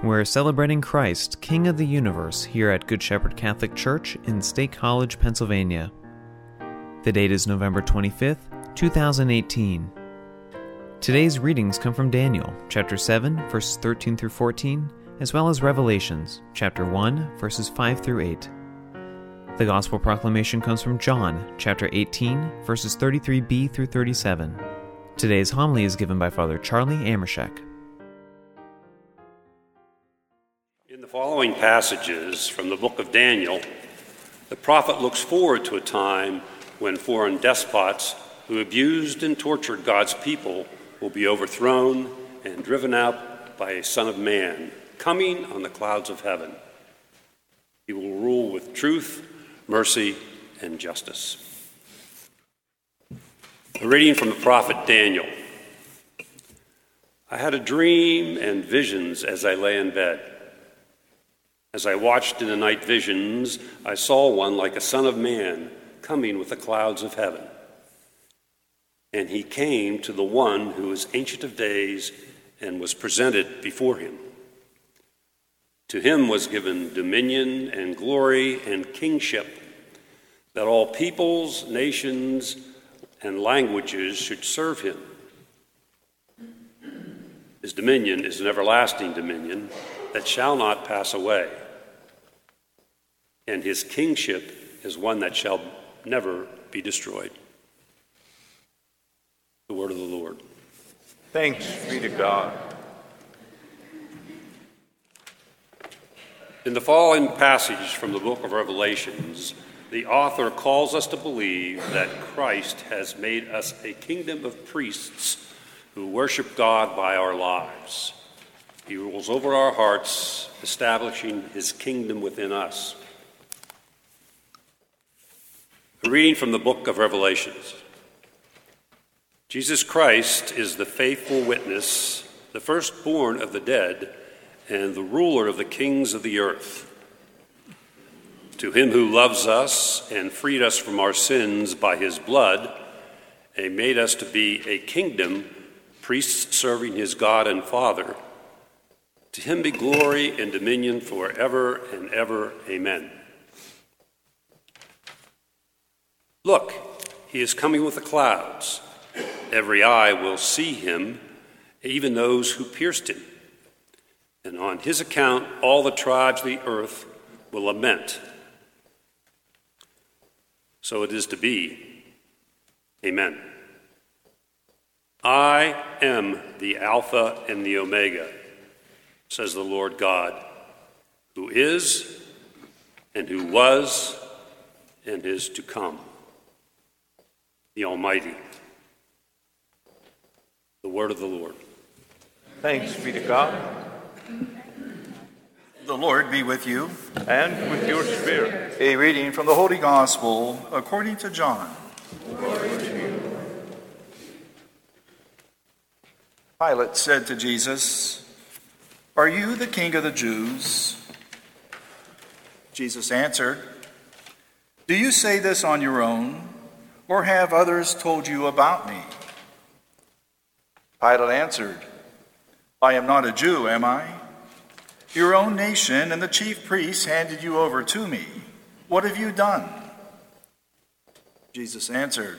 We're celebrating Christ, King of the universe, here at Good Shepherd Catholic Church in State College, Pennsylvania. The date is November 25th, 2018. Today's readings come from Daniel, chapter 7, verses 13 through 14, as well as Revelations, chapter 1, verses 5 through 8. The Gospel proclamation comes from John, chapter 18, verses 33b through 37. Today's homily is given by Father Charlie Amershek. The following passages from the book of Daniel, the prophet looks forward to a time when foreign despots who abused and tortured God's people will be overthrown and driven out by a Son of Man coming on the clouds of heaven. He will rule with truth, mercy, and justice. A reading from the prophet Daniel. I had a dream and visions as I lay in bed. As I watched in the night visions, I saw one like a son of man coming with the clouds of heaven. And he came to the one who is ancient of days and was presented before him. To him was given dominion and glory and kingship, that all peoples, nations, and languages should serve him. His dominion is an everlasting dominion that shall not pass away, and his kingship is one that shall never be destroyed. The word of the Lord. Thanks be to God. In the following passage from the book of Revelations, the author calls us to believe that Christ has made us a kingdom of priests who worship God by our lives. He rules over our hearts, establishing his kingdom within us. A reading from the book of Revelations. Jesus Christ is the faithful witness, the firstborn of the dead, and the ruler of the kings of the earth. To him who loves us and freed us from our sins by his blood, and made us to be a kingdom, priests serving his God and Father, to him be glory and dominion forever and ever. Amen. Look, he is coming with the clouds. Every eye will see him, even those who pierced him. And on his account, all the tribes of the earth will lament. So it is to be. Amen. I am the Alpha and the Omega, says the Lord God, who is, and who was, and is to come, the Almighty. The word of the Lord. Thanks be to God. The Lord be with you. And with your spirit. A reading from the Holy Gospel according to John. Pilate said to Jesus, Are you the king of the Jews? Jesus answered, Do you say this on your own, or have others told you about me? Pilate answered, I am not a Jew, am I? Your own nation and the chief priests handed you over to me. What have you done? Jesus answered,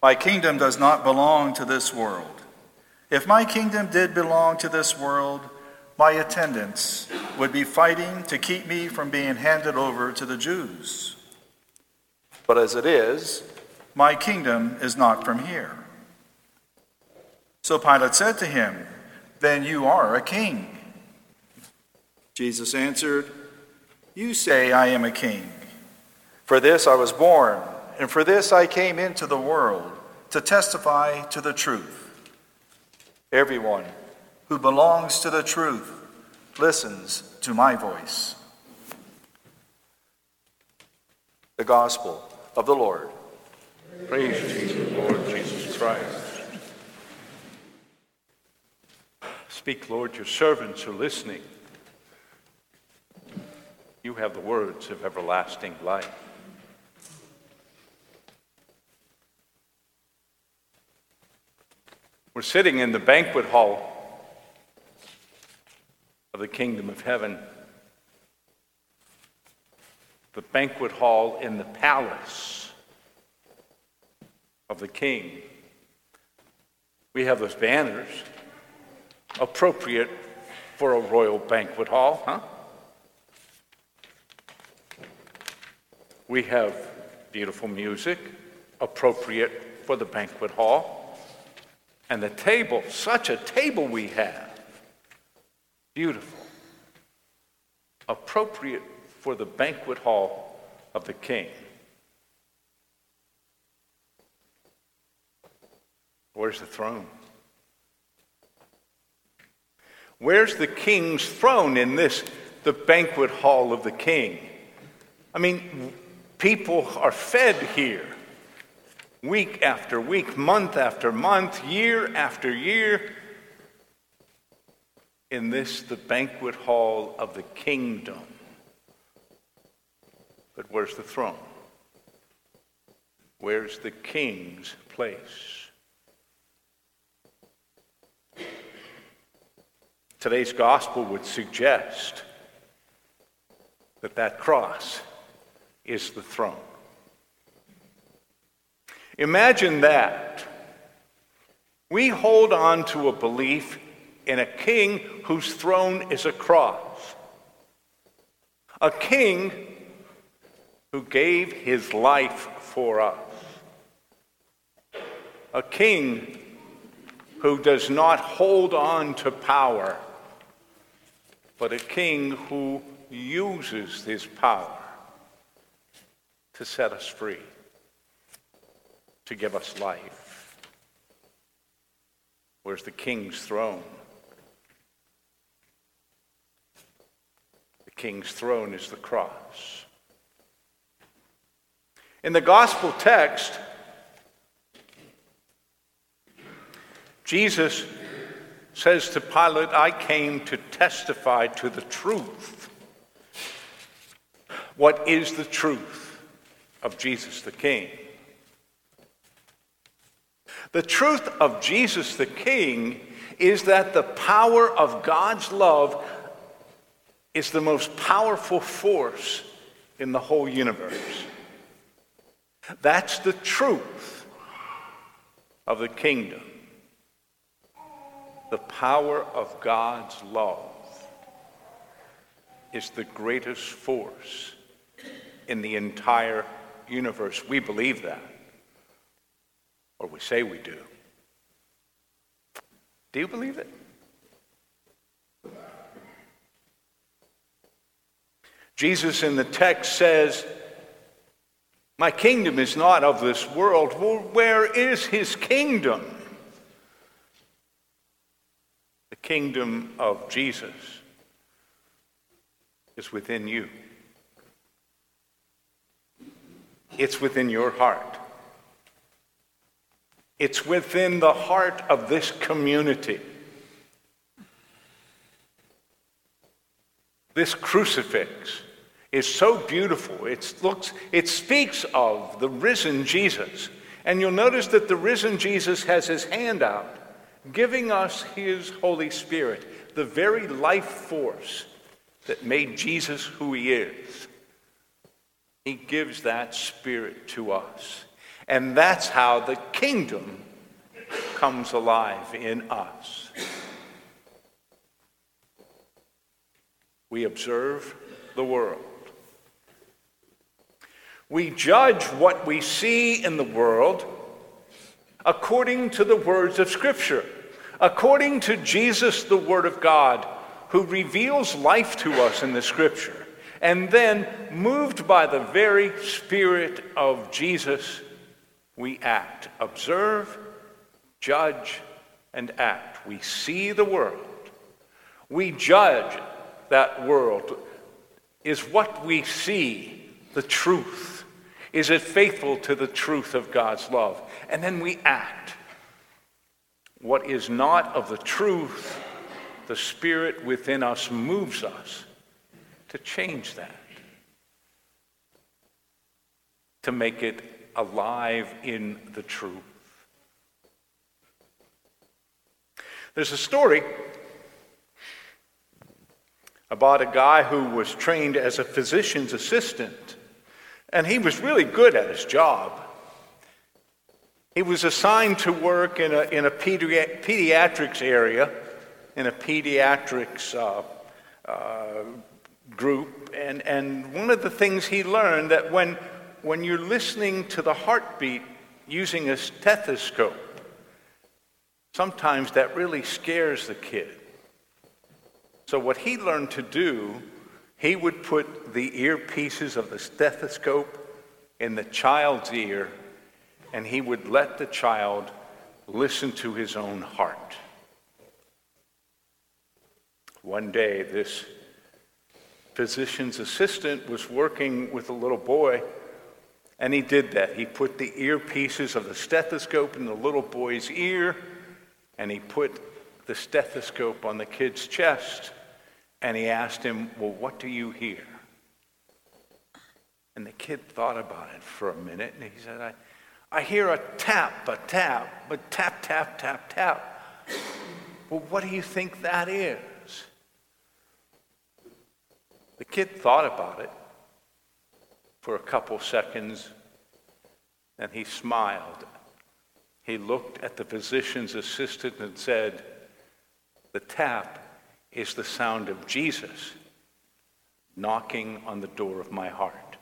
My kingdom does not belong to this world. If my kingdom did belong to this world, my attendants would be fighting to keep me from being handed over to the Jews. But as it is, my kingdom is not from here. So Pilate said to him, Then you are a king. Jesus answered, You say I am a king. For this I was born, and for this I came into the world, to testify to the truth. Everyone who belongs to the truth listens to my voice. The Gospel of the Lord. Praise you, Lord Jesus Christ. Speak, Lord, your servants are listening. You have the words of everlasting life. We're sitting in the banquet hall of the kingdom of heaven. The banquet hall in the palace of the king. We have those banners appropriate for a royal banquet hall, huh? We have beautiful music appropriate for the banquet hall. And the table, such a table we have. Beautiful. Appropriate for the banquet hall of the king. Where's the throne? Where's the king's throne in this, the banquet hall of the king? I mean, people are fed here week after week, month after month, year after year. In this, the banquet hall of the kingdom. But where's the throne? Where's the king's place? Today's gospel would suggest that that cross is the throne. Imagine that. We hold on to a belief in a king whose throne is a cross. A king who gave his life for us. A king who does not hold on to power but a king who uses his power to set us free, to give us life. Where's the king's throne? King's throne is the cross. In the gospel text, Jesus says to Pilate, I came to testify to the truth. What is the truth of Jesus the King? The truth of Jesus the King is that the power of God's love is the most powerful force in the whole universe. That's the truth of the kingdom the power of God's love is the greatest force in the entire universe. We believe that, or we say we do. Do you believe it? Jesus in the text says, My kingdom is not of this world. Well, where is his kingdom? The kingdom of Jesus is within you. It's within your heart. It's within the heart of this community. This crucifix is so beautiful. It looks it speaks of the risen Jesus. And you'll notice that the risen Jesus has his hand out giving us His Holy Spirit, the very life force that made Jesus who He is. He gives that Spirit to us. And that's how the kingdom comes alive in us. We observe the world. We judge what we see in the world according to the words of Scripture according to Jesus, the Word of God, who reveals life to us in the Scripture, and then, moved by the very Spirit of Jesus, we act, observe, judge, and act. We see the world. We judge that world. Is what we see the truth? Is it faithful to the truth of God's love? And then we act what is not of the truth, the Spirit within us moves us to change that, to make it alive in the truth. There's a story about a guy who was trained as a physician's assistant, and he was really good at his job. He was assigned to work in a, in a pedi- pediatrics area, in a pediatrics uh, uh, group, and, and one of the things he learned that when, when you're listening to the heartbeat using a stethoscope, sometimes that really scares the kid. So, what he learned to do, he would put the earpieces of the stethoscope in the child's ear and he would let the child listen to his own heart. One day, this physician's assistant was working with a little boy, and he did that. He put the earpieces of the stethoscope in the little boy's ear, and he put the stethoscope on the kid's chest, and he asked him, Well, what do you hear? And the kid thought about it for a minute, and he said, I, I hear a tap, a tap, a tap, tap, tap, tap. Well, what do you think that is? The kid thought about it for a couple seconds and he smiled. He looked at the physician's assistant and said, The tap is the sound of Jesus knocking on the door of my heart.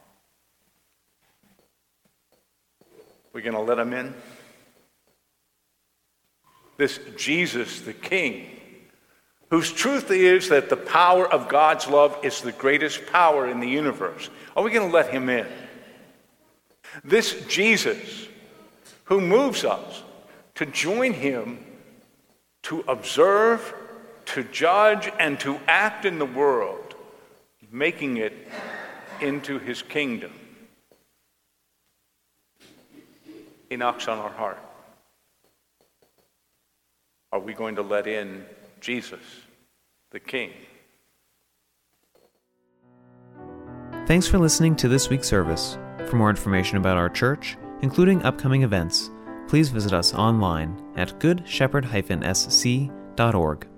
We're going to let him in. This Jesus, the King, whose truth is that the power of God's love is the greatest power in the universe. Are we going to let him in? This Jesus, who moves us to join him to observe, to judge, and to act in the world, making it into his kingdom. He knocks on our heart. Are we going to let in Jesus, the King? Thanks for listening to this week's service. For more information about our church, including upcoming events, please visit us online at goodshepherd-sc.org.